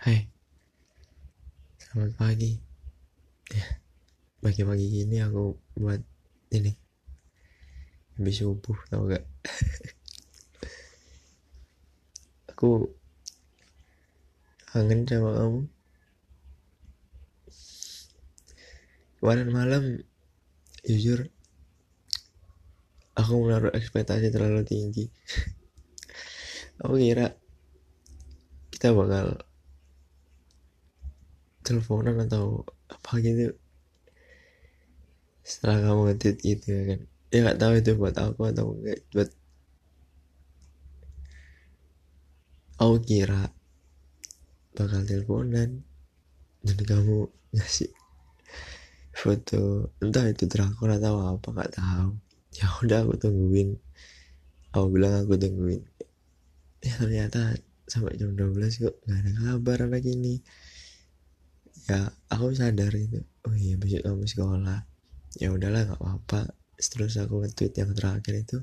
Hai. Selamat pagi. Ya Pagi-pagi ini aku buat ini. Habis subuh tau gak Aku Kangen sama kamu. Kemarin malam Jujur Aku menaruh ekspektasi terlalu tinggi. Aku kira Kita bakal teleponan atau apa gitu. Setelah kamu nge gitu ya kan. Ya nggak tahu itu buat aku atau enggak buat aku kira bakal teleponan dan kamu ngasih foto entah itu drakor atau apa nggak tahu. Ya udah aku tungguin. Aku bilang aku tungguin. Ya ternyata sampai jam 12 kok nggak ada kabar anak ini ya aku sadar itu. Oh iya besok kamu sekolah. Ya udahlah nggak apa-apa. Terus aku nge-tweet yang terakhir itu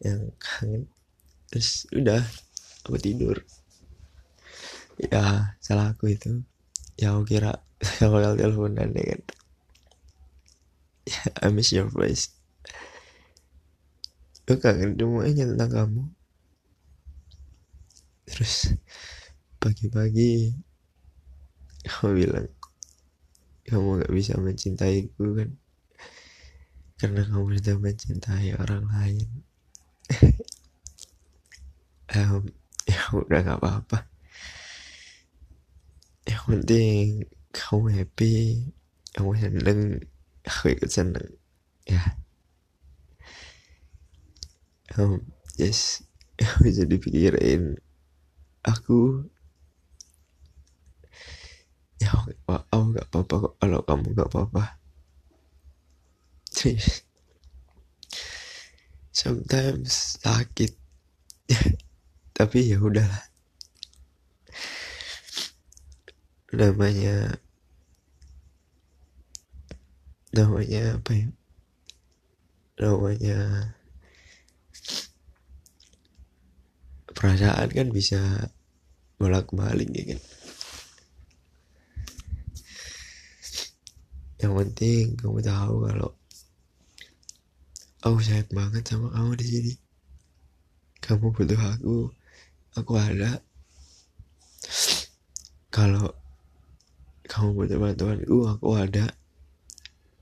yang kangen. Terus udah aku tidur. Ya salah aku itu. Ya aku kira saya bakal teleponan ya kan? Ya I miss your voice aku kangen semuanya tentang kamu. Terus pagi-pagi kamu bilang kamu gak bisa mencintaiku kan? Karena kamu sudah mencintai orang lain. Um, ya udah gak apa-apa. Yang penting kamu happy kamu seneng aku ikut seneng. Ya. Um, yes bisa dipikirin aku ya aku gak apa-apa kok. Kalau kamu gak apa-apa. Sometimes sakit. Tapi ya udahlah. Namanya namanya apa ya? Namanya perasaan kan bisa bolak balik ya kan yang penting kamu tahu kalau aku sayang banget sama kamu di sini. Kamu butuh aku. Aku ada. Kalau kamu butuh bantuanku aku ada.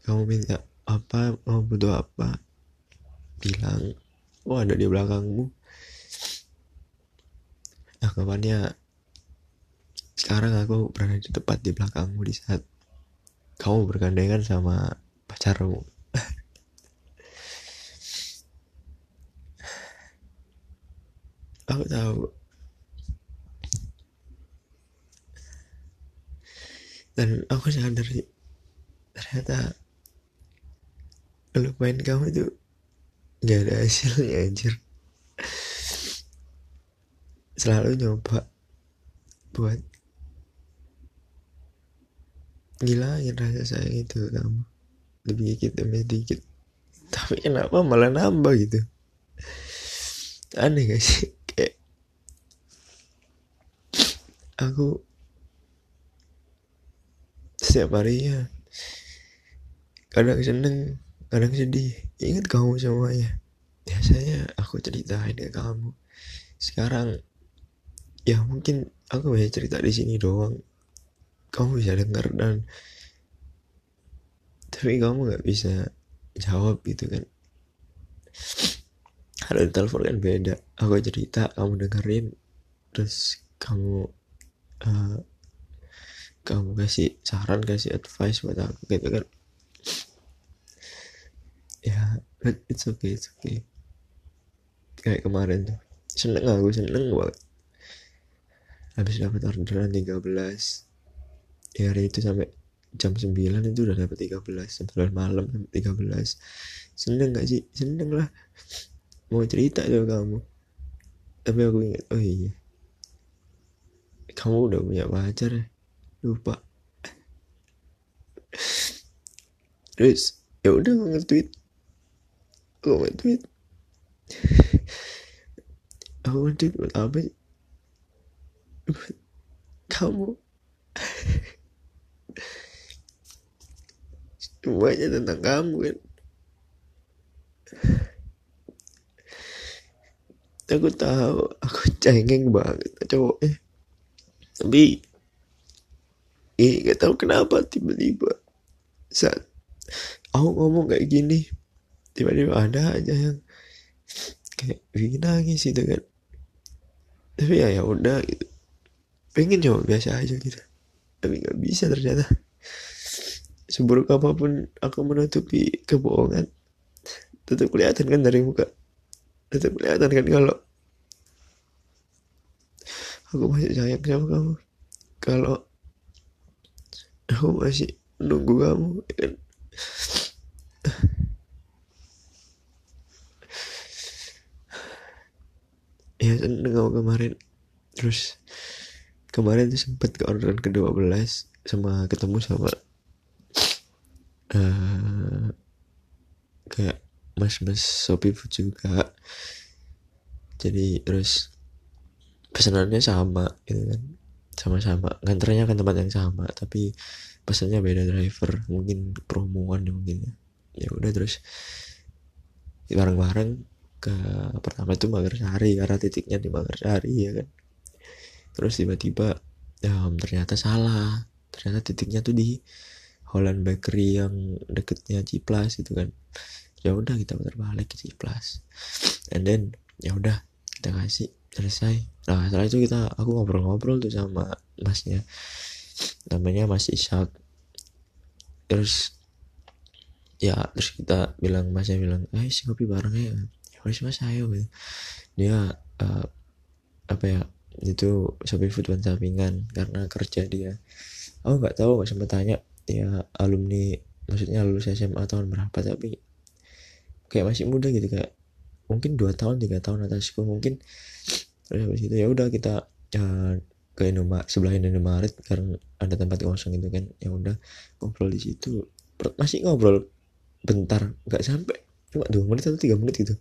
Kamu minta apa kamu butuh apa bilang. Aku ada di belakangmu. Anggapannya sekarang aku berada di tepat di belakangmu di saat kamu bergandengan sama pacarmu. Aku tahu. Dan aku sadar ternyata lupain kamu itu gak ada hasilnya anjir. Selalu nyoba buat ngilangin rasa sayang itu kamu. Lebih dikit demi dikit. Tapi kenapa malah nambah gitu? Aneh gak sih? Kayak aku setiap harinya kadang seneng kadang sedih. Ingat kamu semuanya. Biasanya aku ceritain ke kamu. Sekarang ya mungkin aku bisa cerita di sini doang kamu bisa dengar dan tapi kamu nggak bisa jawab gitu kan. Kalau di telepon kan beda. Aku cerita kamu dengerin terus kamu uh, kamu kasih saran kasih advice buat aku gitu kan. Ya but it's okay it's okay. Kayak kemarin tuh. Seneng aku seneng banget. Habis dapat orderan 13 ya hari itu sampai jam 9 itu udah dapat 13 9 malam sampai 13 seneng gak sih? Seneng lah. Mau cerita tuh kamu. Tapi aku ingat oh iya. Kamu udah punya pacar ya lupa. Terus ya udah nge-tweet. Aku nge-tweet. Aku nge-tweet buat apa sih? Kamu semuanya tentang kamu kan? Aku tahu aku cengeng banget cowoknya tapi eh gak tahu kenapa tiba-tiba saat aku ngomong kayak gini tiba-tiba ada aja yang kayak bikin nangis gitu kan? Tapi ya ya udah gitu. Pengen coba biasa aja gitu. Tapi nggak bisa ternyata seburuk apa pun aku menutupi kebohongan tetap kelihatan kan dari muka. Tetap kelihatan kan kalau aku masih sayang sama kamu. Kalau aku masih nunggu kamu ya kan? Ya seneng kamu kemarin. Terus kemarin tuh sempet ke orderan ke-12 sama ketemu sama uh, kayak mas-mas Shopee juga. Jadi terus pesanannya sama gitu kan. Sama-sama. Nganternya kan tempat yang sama tapi pesannya beda driver. Mungkin promoan ya mungkin ya. Udah terus bareng-bareng ke pertama itu Sari karena titiknya di Sari ya kan. Terus tiba-tiba ya, ternyata salah. Ternyata titiknya tuh di Holland Bakery yang deketnya Ciplas gitu kan. Ya udah kita putar balik ke Ciplas. And then ya udah kita kasih selesai. Nah setelah itu kita aku ngobrol-ngobrol tuh sama masnya. Namanya Mas Ishak. Terus ya terus kita bilang masnya bilang eh si kopi bareng ya. Ya mas ayo. Gitu. dia uh, apa ya itu Shopee Food sampingan karena kerja dia. Aku nggak tahu nggak sempat tanya ya alumni maksudnya lulus SMA tahun berapa tapi kayak masih muda gitu kayak mungkin dua tahun tiga tahun atasku mungkin terus habis itu ya udah kita uh, ke Indomaret sebelah Indomaret karena ada tempat kosong gitu kan ya udah ngobrol di situ. Masih ngobrol bentar nggak sampai cuma dua menit atau tiga menit gitu.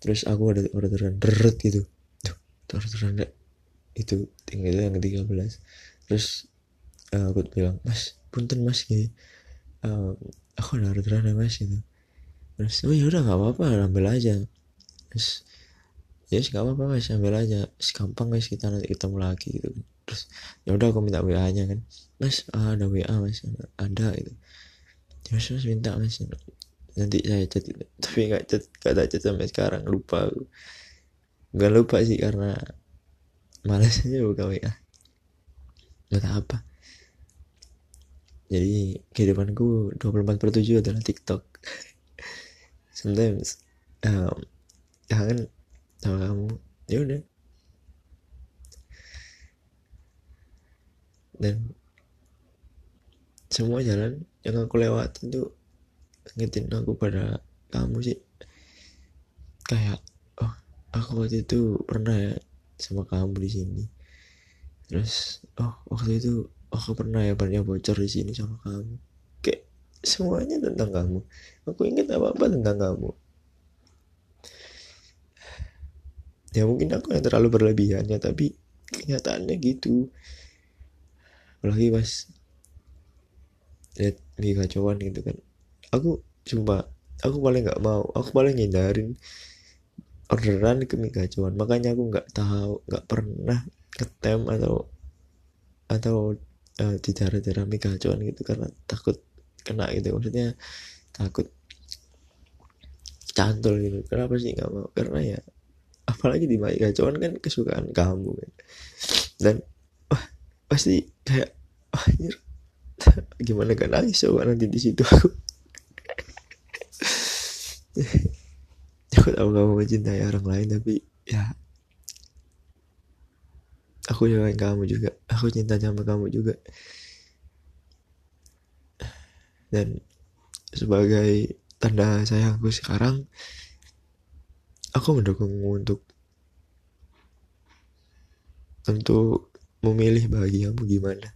Terus aku ada orderan deret gitu. Tuh orderan itu tinggal yang ke 13 terus uh, aku bilang mas punten mas gitu. Uh, aku ada ya mas gitu. Terus oh ya udah nggak apa-apa ambil aja. Terus ya yes, nggak apa-apa mas ambil aja. Gampang guys kita nanti ketemu lagi gitu. Terus ya udah aku minta wa nya kan. Mas ah, ada wa mas. Ada itu ya mas, minta mas. Nanti saya chat itu tapi nggak chat nggak ada chat sampai sekarang lupa nggak lupa sih karena malas aja buka WA nggak apa jadi kehidupanku 24 per 7 adalah TikTok. Sometimes um, kangen sama kamu. Ya udah. Dan semua jalan yang aku lewatin tuh ngetin aku pada kamu sih. Kayak oh aku waktu itu pernah ya sama kamu di sini. Terus oh waktu itu aku pernah ya banyak bocor di sini sama kamu. Kayak semuanya tentang kamu. Aku ingat apa apa tentang kamu. Ya mungkin aku yang terlalu berlebihan ya tapi kenyataannya gitu. Apalagi pas lihat di kacauan gitu kan. Aku cuma aku paling nggak mau. Aku paling ngindarin orderan ke mie gacuan makanya aku nggak tahu nggak pernah ketem atau atau uh, di daerah-daerah gitu karena takut kena gitu. Maksudnya takut cantol gitu. Kenapa sih nggak mau? Karena ya apalagi di mie gacuan kan kesukaan kamu kan dan wah pasti kayak anjir gimana gak nangis coba nanti di situ aku. Aku tahu kamu mencintai orang lain tapi ya aku juga kamu juga. Aku cinta sama kamu juga. Dan sebagai tanda sayangku sekarang aku mendukungmu untuk untuk memilih bahagiamu gimana.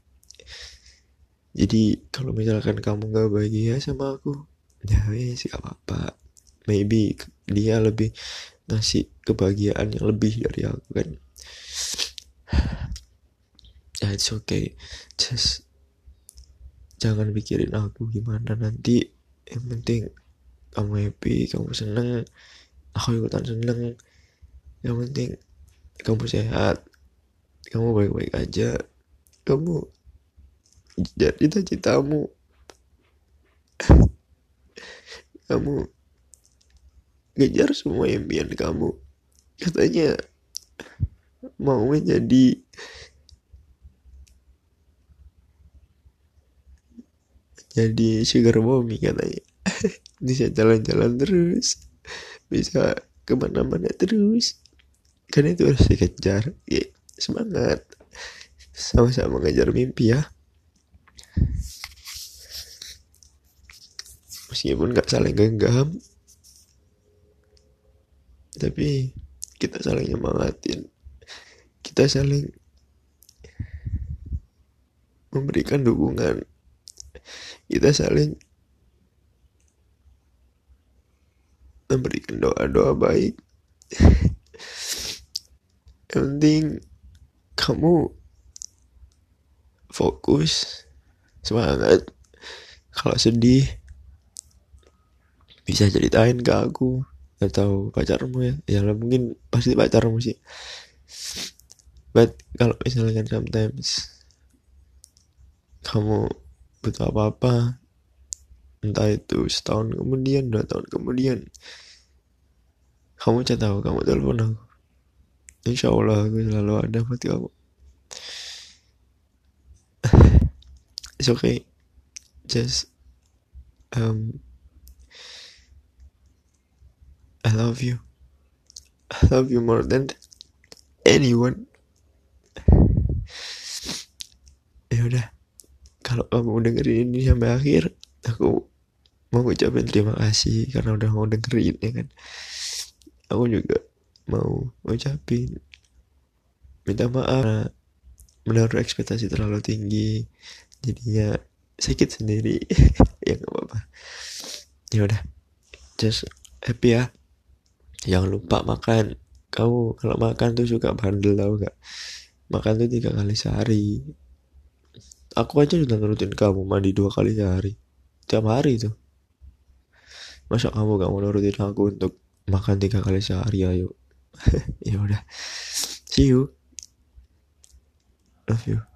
Jadi kalau misalkan kamu gak bahagia sama aku ya gak apa-apa. Maybe dia lebih ngasih kebahagiaan yang lebih dari aku kan it's okay. Just jangan pikirin aku gimana nanti. Yang penting kamu happy kamu seneng. Aku ikutan seneng. Yang penting kamu sehat. Kamu baik-baik aja. Kamu jadi cita-citamu kamu ngejar semua impian kamu. Katanya mau menjadi jadi sugar mommy katanya. Bisa jalan-jalan terus. Bisa ke mana-mana terus. Kan itu harus dikejar. Ya, semangat. Sama-sama ngejar mimpi ya. Meskipun gak saling genggam. Tapi kita saling nyemangatin. Kita saling memberikan dukungan kita saling memberikan doa-doa baik. Yang penting kamu fokus semangat. Kalau sedih bisa ceritain ke aku atau pacarmu ya. Ya lah mungkin pasti pacarmu sih. But kalau misalnya sometimes kamu butuh apa-apa. Entah itu setahun kemudian dua tahun kemudian. Kamu chat tahu kamu telepon aku. Insya Allah aku selalu ada buat kamu it's okay. Just um I love you. I love you more than anyone ya udah kalau kamu dengerin ini sampai akhir aku mau ucapin terima kasih karena udah mau dengerin ya kan? Aku juga mau ucapin minta maaf. Menaruh ekspektasi terlalu tinggi jadinya sakit sendiri. Ya nggak apa-apa. Ya udah just happy ya. Jangan lupa makan. Kamu kalau makan tuh suka bandel tau gak makan tuh tiga kali sehari aku aja sudah nurutin kamu mandi dua kali sehari. Tiap hari tuh masa kamu gak mau nurutin aku untuk makan tiga kali sehari? Ayo. Ya udah. See you. Love you